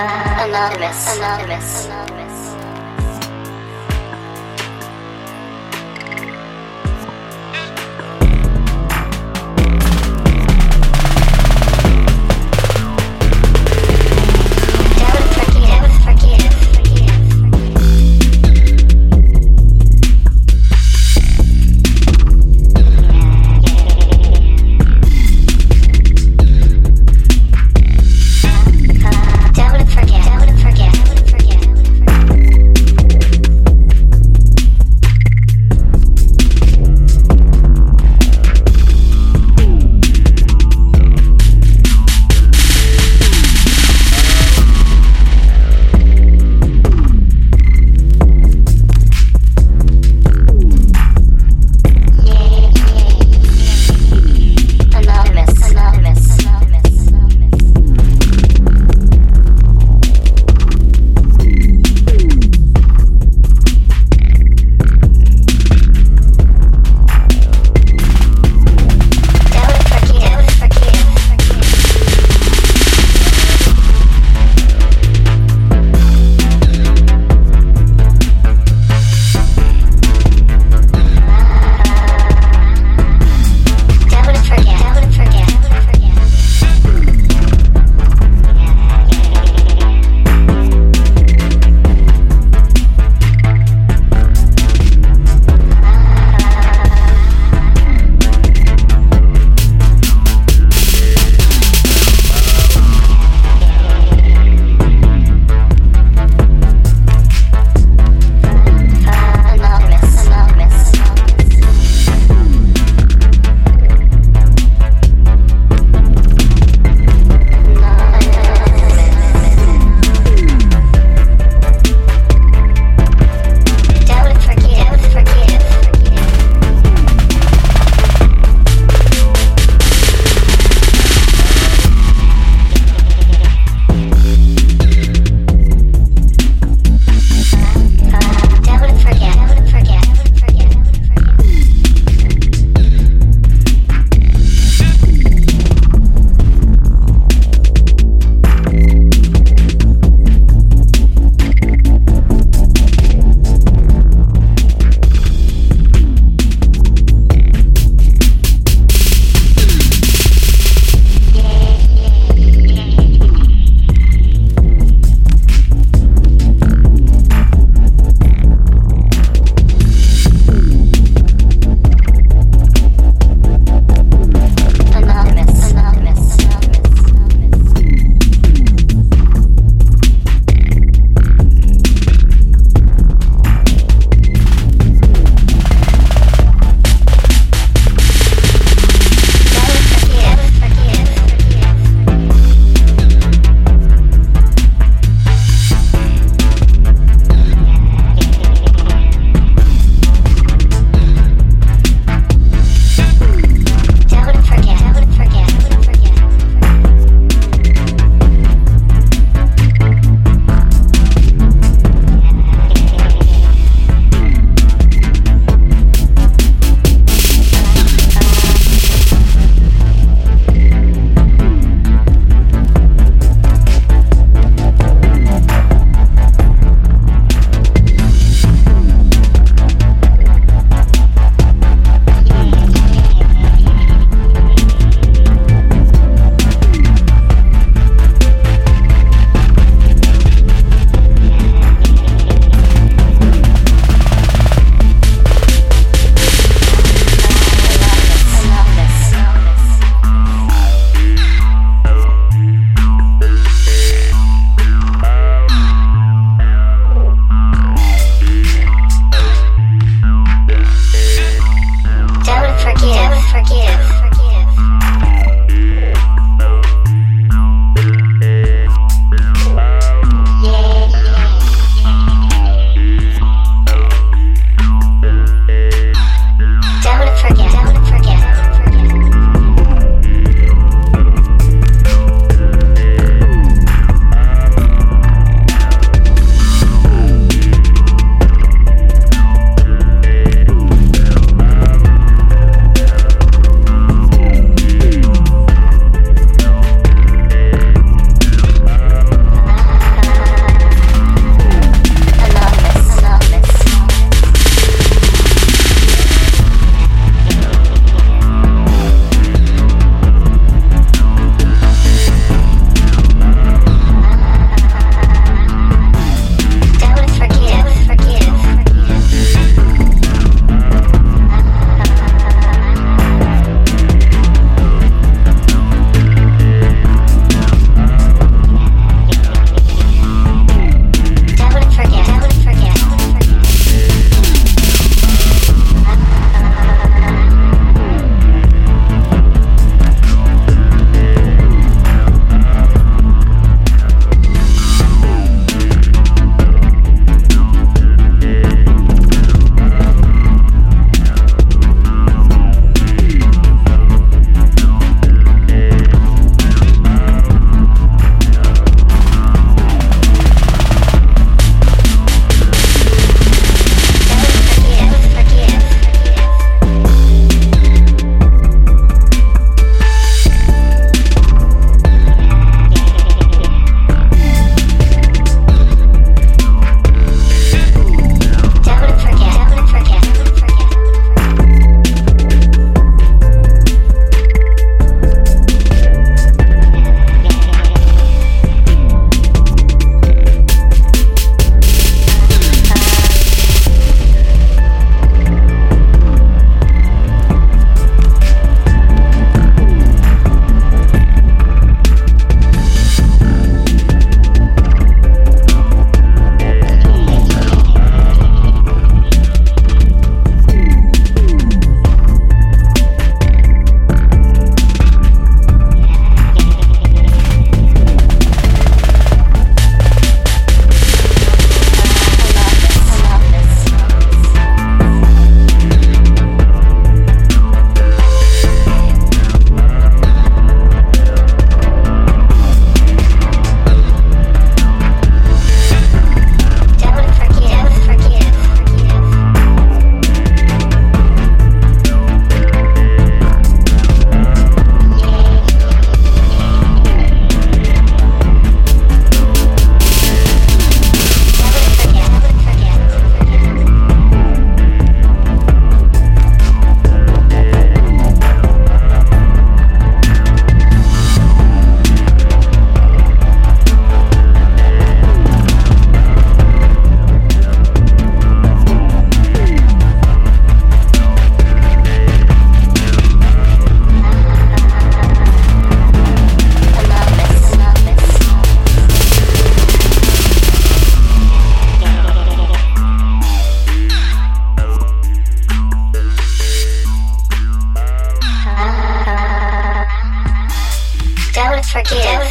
Anonymous. Anonymous. Anonymous.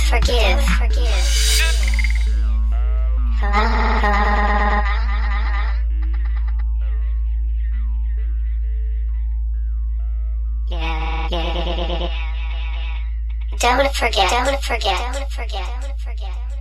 Forgive. Forgive. Forgive. Yeah, yeah, yeah, yeah. Don't forget. Don't forget. Don't forget. Don't forget. Don't forget.